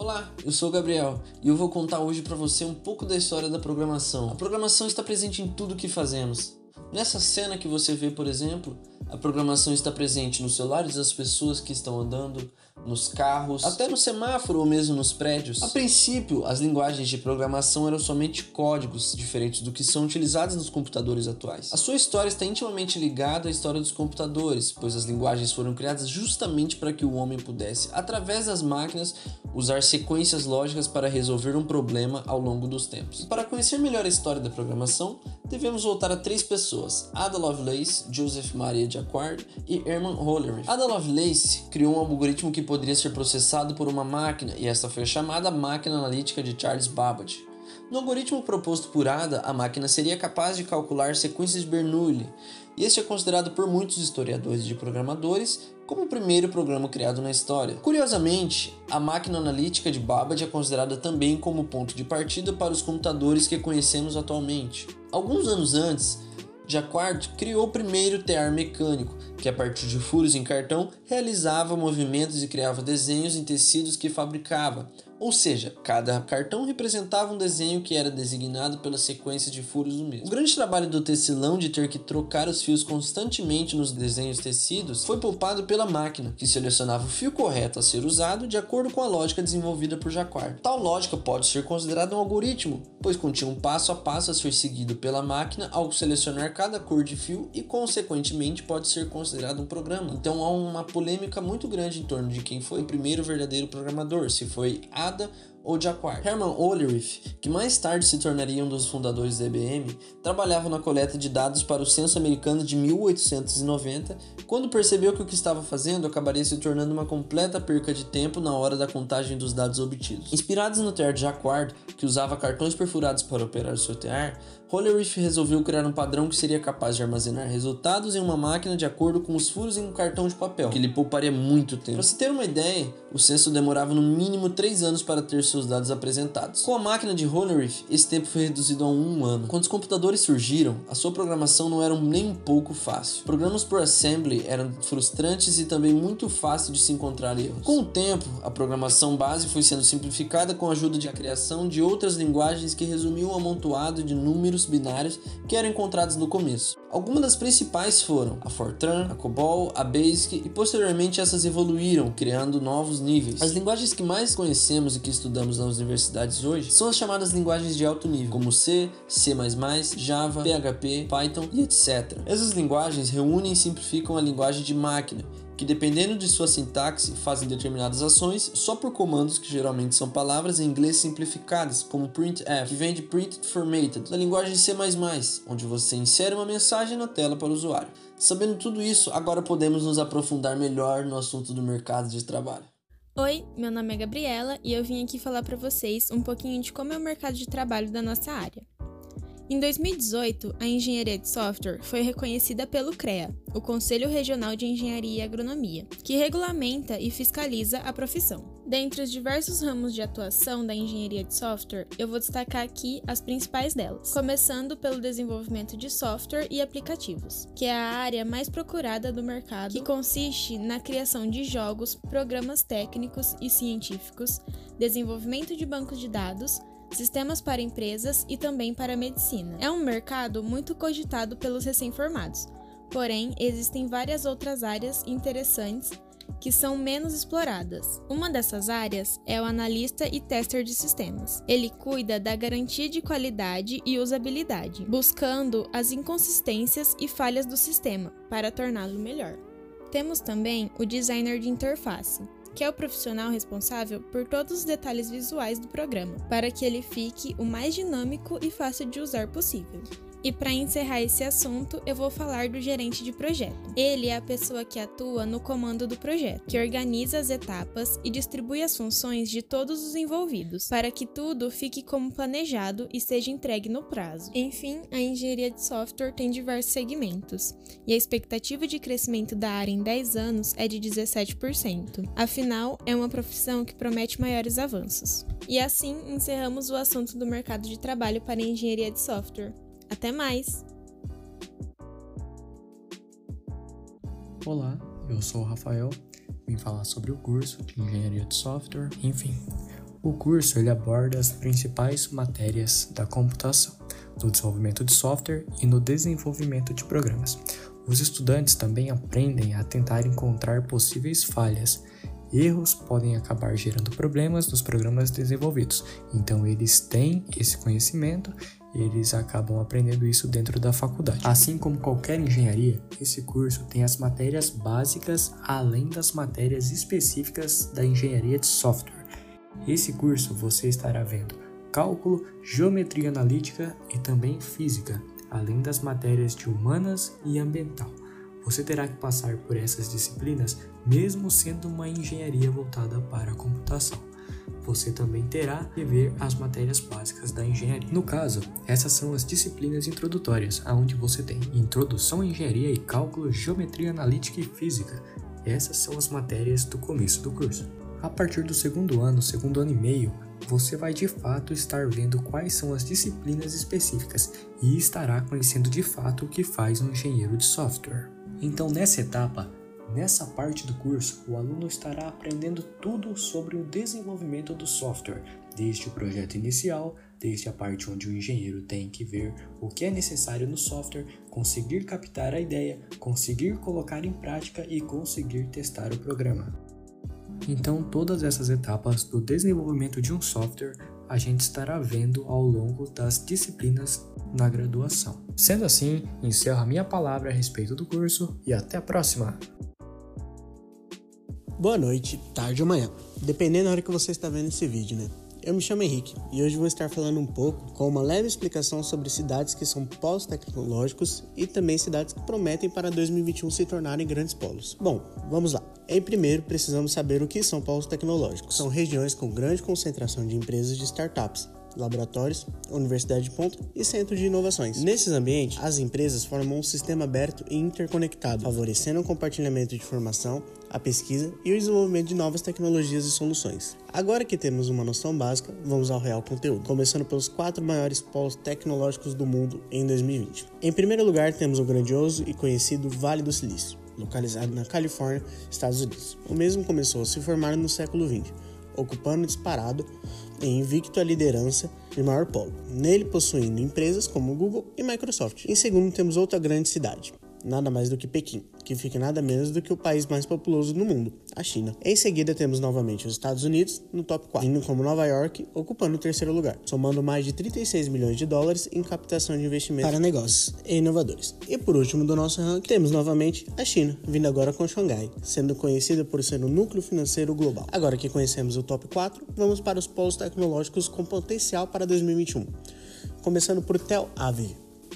Olá, eu sou o Gabriel e eu vou contar hoje para você um pouco da história da programação. A programação está presente em tudo que fazemos. Nessa cena que você vê, por exemplo, a programação está presente nos celulares das pessoas que estão andando, nos carros, até no semáforo ou mesmo nos prédios. A princípio, as linguagens de programação eram somente códigos diferentes do que são utilizados nos computadores atuais. A sua história está intimamente ligada à história dos computadores, pois as linguagens foram criadas justamente para que o homem pudesse, através das máquinas, usar sequências lógicas para resolver um problema ao longo dos tempos. E para conhecer melhor a história da programação, devemos voltar a três pessoas: Ada Lovelace, Joseph Maria Jacquard e Herman Hollerith. Ada Lovelace criou um algoritmo que poderia ser processado por uma máquina, e esta foi chamada máquina analítica de Charles Babbage. No algoritmo proposto por Ada, a máquina seria capaz de calcular sequências de Bernoulli, este é considerado por muitos historiadores de programadores como o primeiro programa criado na história. Curiosamente, a máquina analítica de Babbage é considerada também como ponto de partida para os computadores que conhecemos atualmente. Alguns anos antes, Jacquard criou o primeiro tear mecânico, que a partir de furos em cartão realizava movimentos e criava desenhos em tecidos que fabricava, ou seja, cada cartão representava um desenho que era designado pela sequência de furos do mesmo. O grande trabalho do tecelão de ter que trocar os fios constantemente nos desenhos tecidos foi poupado pela máquina, que selecionava o fio correto a ser usado de acordo com a lógica desenvolvida por Jacquard. Tal lógica pode ser considerada um algoritmo, pois continha um passo a passo a ser seguido pela máquina ao selecionar cada cor de fio e, consequentemente, pode ser considerado um programa. Então há uma polêmica muito grande em torno de quem foi o primeiro verdadeiro programador, se foi a ou Jacquard. Herman Ollerith, que mais tarde se tornaria um dos fundadores da IBM, trabalhava na coleta de dados para o censo americano de 1890, quando percebeu que o que estava fazendo acabaria se tornando uma completa perca de tempo na hora da contagem dos dados obtidos. Inspirados no TR de Jacquard, que usava cartões perfurados para operar o seu TR, Hollerith resolveu criar um padrão que seria capaz de armazenar resultados em uma máquina de acordo com os furos em um cartão de papel, que lhe pouparia muito tempo. Para se ter uma ideia, o censo demorava no mínimo 3 anos para ter seus dados apresentados. Com a máquina de Hollerith, esse tempo foi reduzido a um ano. Quando os computadores surgiram, a sua programação não era nem um pouco fácil. Programas por assembly eram frustrantes e também muito fácil de se encontrar erros. Com o tempo, a programação base foi sendo simplificada com a ajuda de a criação de outras linguagens que resumiam um amontoado de números números binários que eram encontrados no começo. Algumas das principais foram a Fortran, a COBOL, a BASIC e posteriormente essas evoluíram, criando novos níveis. As linguagens que mais conhecemos e que estudamos nas universidades hoje são as chamadas linguagens de alto nível, como C, C++, Java, PHP, Python e etc. Essas linguagens reúnem e simplificam a linguagem de máquina que dependendo de sua sintaxe fazem determinadas ações só por comandos que geralmente são palavras em inglês simplificadas, como printf, que vem de printed formatted, da linguagem C++, onde você insere uma mensagem na tela para o usuário. Sabendo tudo isso, agora podemos nos aprofundar melhor no assunto do mercado de trabalho. Oi, meu nome é Gabriela e eu vim aqui falar para vocês um pouquinho de como é o mercado de trabalho da nossa área. Em 2018, a engenharia de software foi reconhecida pelo CREA, o Conselho Regional de Engenharia e Agronomia, que regulamenta e fiscaliza a profissão. Dentre os diversos ramos de atuação da engenharia de software, eu vou destacar aqui as principais delas, começando pelo desenvolvimento de software e aplicativos, que é a área mais procurada do mercado, que consiste na criação de jogos, programas técnicos e científicos, desenvolvimento de bancos de dados, sistemas para empresas e também para a medicina. É um mercado muito cogitado pelos recém-formados, porém, existem várias outras áreas interessantes que são menos exploradas. Uma dessas áreas é o analista e tester de sistemas. Ele cuida da garantia de qualidade e usabilidade, buscando as inconsistências e falhas do sistema para torná-lo melhor. Temos também o designer de interface, que é o profissional responsável por todos os detalhes visuais do programa, para que ele fique o mais dinâmico e fácil de usar possível. E para encerrar esse assunto, eu vou falar do gerente de projeto. Ele é a pessoa que atua no comando do projeto, que organiza as etapas e distribui as funções de todos os envolvidos, para que tudo fique como planejado e seja entregue no prazo. Enfim, a engenharia de software tem diversos segmentos, e a expectativa de crescimento da área em 10 anos é de 17%. Afinal, é uma profissão que promete maiores avanços. E assim encerramos o assunto do mercado de trabalho para a engenharia de software. Até mais! Olá, eu sou o Rafael, vim falar sobre o curso de Engenharia de Software. Enfim, O curso ele aborda as principais matérias da computação, no desenvolvimento de software e no desenvolvimento de programas. Os estudantes também aprendem a tentar encontrar possíveis falhas. Erros podem acabar gerando problemas nos programas desenvolvidos, então eles têm esse conhecimento eles acabam aprendendo isso dentro da faculdade. Assim como qualquer engenharia, esse curso tem as matérias básicas além das matérias específicas da engenharia de software. Esse curso você estará vendo cálculo, geometria analítica e também física, além das matérias de humanas e ambiental. Você terá que passar por essas disciplinas mesmo sendo uma engenharia voltada para a computação. Você também terá que ver as matérias básicas da engenharia. No caso, essas são as disciplinas introdutórias, onde você tem Introdução à Engenharia e Cálculo, Geometria Analítica e Física. Essas são as matérias do começo do curso. A partir do segundo ano, segundo ano e meio, você vai de fato estar vendo quais são as disciplinas específicas e estará conhecendo de fato o que faz um engenheiro de software. Então, nessa etapa, nessa parte do curso, o aluno estará aprendendo tudo sobre o desenvolvimento do software, desde o projeto inicial, desde a parte onde o engenheiro tem que ver o que é necessário no software, conseguir captar a ideia, conseguir colocar em prática e conseguir testar o programa. Então, todas essas etapas do desenvolvimento de um software a gente estará vendo ao longo das disciplinas na graduação. Sendo assim, encerro a minha palavra a respeito do curso e até a próxima! Boa noite, tarde ou manhã, dependendo da hora que você está vendo esse vídeo, né? Eu me chamo Henrique e hoje vou estar falando um pouco com uma leve explicação sobre cidades que são polos tecnológicos e também cidades que prometem para 2021 se tornarem grandes polos. Bom, vamos lá. Em primeiro, precisamos saber o que são polos tecnológicos. São regiões com grande concentração de empresas de startups, laboratórios, universidade de ponta e centro de inovações. Nesses ambientes, as empresas formam um sistema aberto e interconectado, favorecendo o compartilhamento de informação, a pesquisa e o desenvolvimento de novas tecnologias e soluções. Agora que temos uma noção básica, vamos ao real conteúdo, começando pelos quatro maiores polos tecnológicos do mundo em 2020. Em primeiro lugar, temos o grandioso e conhecido Vale do Silício, localizado na Califórnia, Estados Unidos. O mesmo começou a se formar no século XX, ocupando disparado invicto a liderança de maior polo, nele possuindo empresas como Google e Microsoft. Em segundo, temos outra grande cidade, nada mais do que Pequim, que fica nada menos do que o país mais populoso do mundo, a China. Em seguida, temos novamente os Estados Unidos no top 4, indo como Nova York, ocupando o terceiro lugar, somando mais de 36 milhões de dólares em captação de investimento para negócios e inovadores. E por último do nosso ranking, temos novamente a China, vindo agora com Xangai, sendo conhecida por ser o núcleo financeiro global. Agora que conhecemos o top 4, vamos para os polos tecnológicos com potencial para 2021. Começando por Tel Aviv,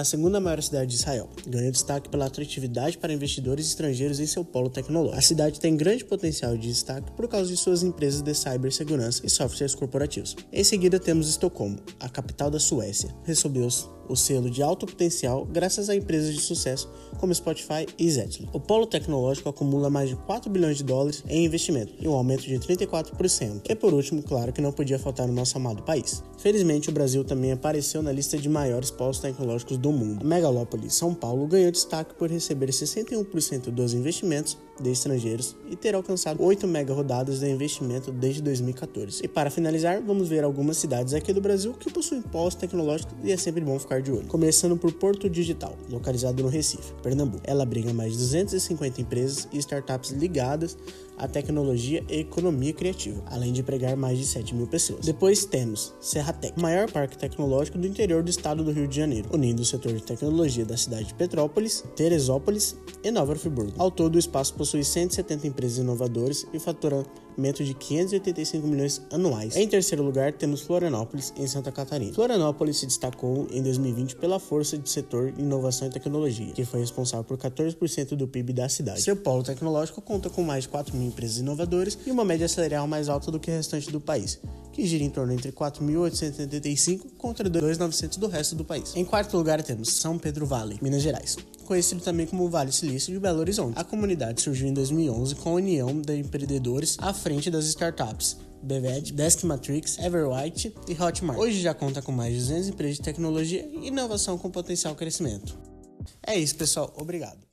a segunda maior cidade de Israel. Ganhou destaque pela atratividade para investidores estrangeiros em seu polo tecnológico. A cidade tem grande potencial de destaque por causa de suas empresas de cibersegurança e softwares corporativos. Em seguida temos Estocolmo, a capital da Suécia. Recebeu o selo de alto potencial graças a empresas de sucesso como Spotify e Zetler. O polo tecnológico acumula mais de 4 bilhões de dólares em investimento e um aumento de 34%. E por último, claro que não podia faltar no nosso amado país. Felizmente, o Brasil também apareceu na lista de maiores polos tecnológicos do mundo. A megalópole São Paulo ganhou destaque por receber 61% dos investimentos de estrangeiros e ter alcançado 8 mega rodadas de investimento desde 2014. E para finalizar, vamos ver algumas cidades aqui do Brasil que possuem polos tecnológicos e é sempre bom ficar de olho. Começando por Porto Digital, localizado no Recife, Pernambuco. Ela abriga mais de 250 empresas e startups ligadas à tecnologia e economia criativa, além de empregar mais de 7 mil pessoas. Depois temos Serratec, o maior parque tecnológico do interior do estado do Rio de Janeiro, unindo o setor de tecnologia da cidade de Petrópolis, Teresópolis e Nova Friburgo. Ao todo, o espaço possui 170 empresas inovadoras e faturamento de 585 milhões anuais. Em terceiro lugar, temos Florianópolis, em Santa Catarina. Florianópolis se destacou em 2020 pela força do setor de inovação e tecnologia, que foi responsável por 14% do PIB da cidade. Seu polo tecnológico conta com mais de 4 mil empresas inovadoras e uma média salarial mais alta do que o restante do país, que gira em torno entre 4.875 contra 2.900 do resto do país. Em quarto lugar, temos São Pedro Vale, Minas Gerais conhecido também como Vale Silício de Belo Horizonte. A comunidade surgiu em 2011 com a união de empreendedores à frente das startups Beved, Deskmatrix, Everwhite e Hotmart. Hoje já conta com mais de 200 empresas de tecnologia e inovação com potencial crescimento. É isso, pessoal. Obrigado.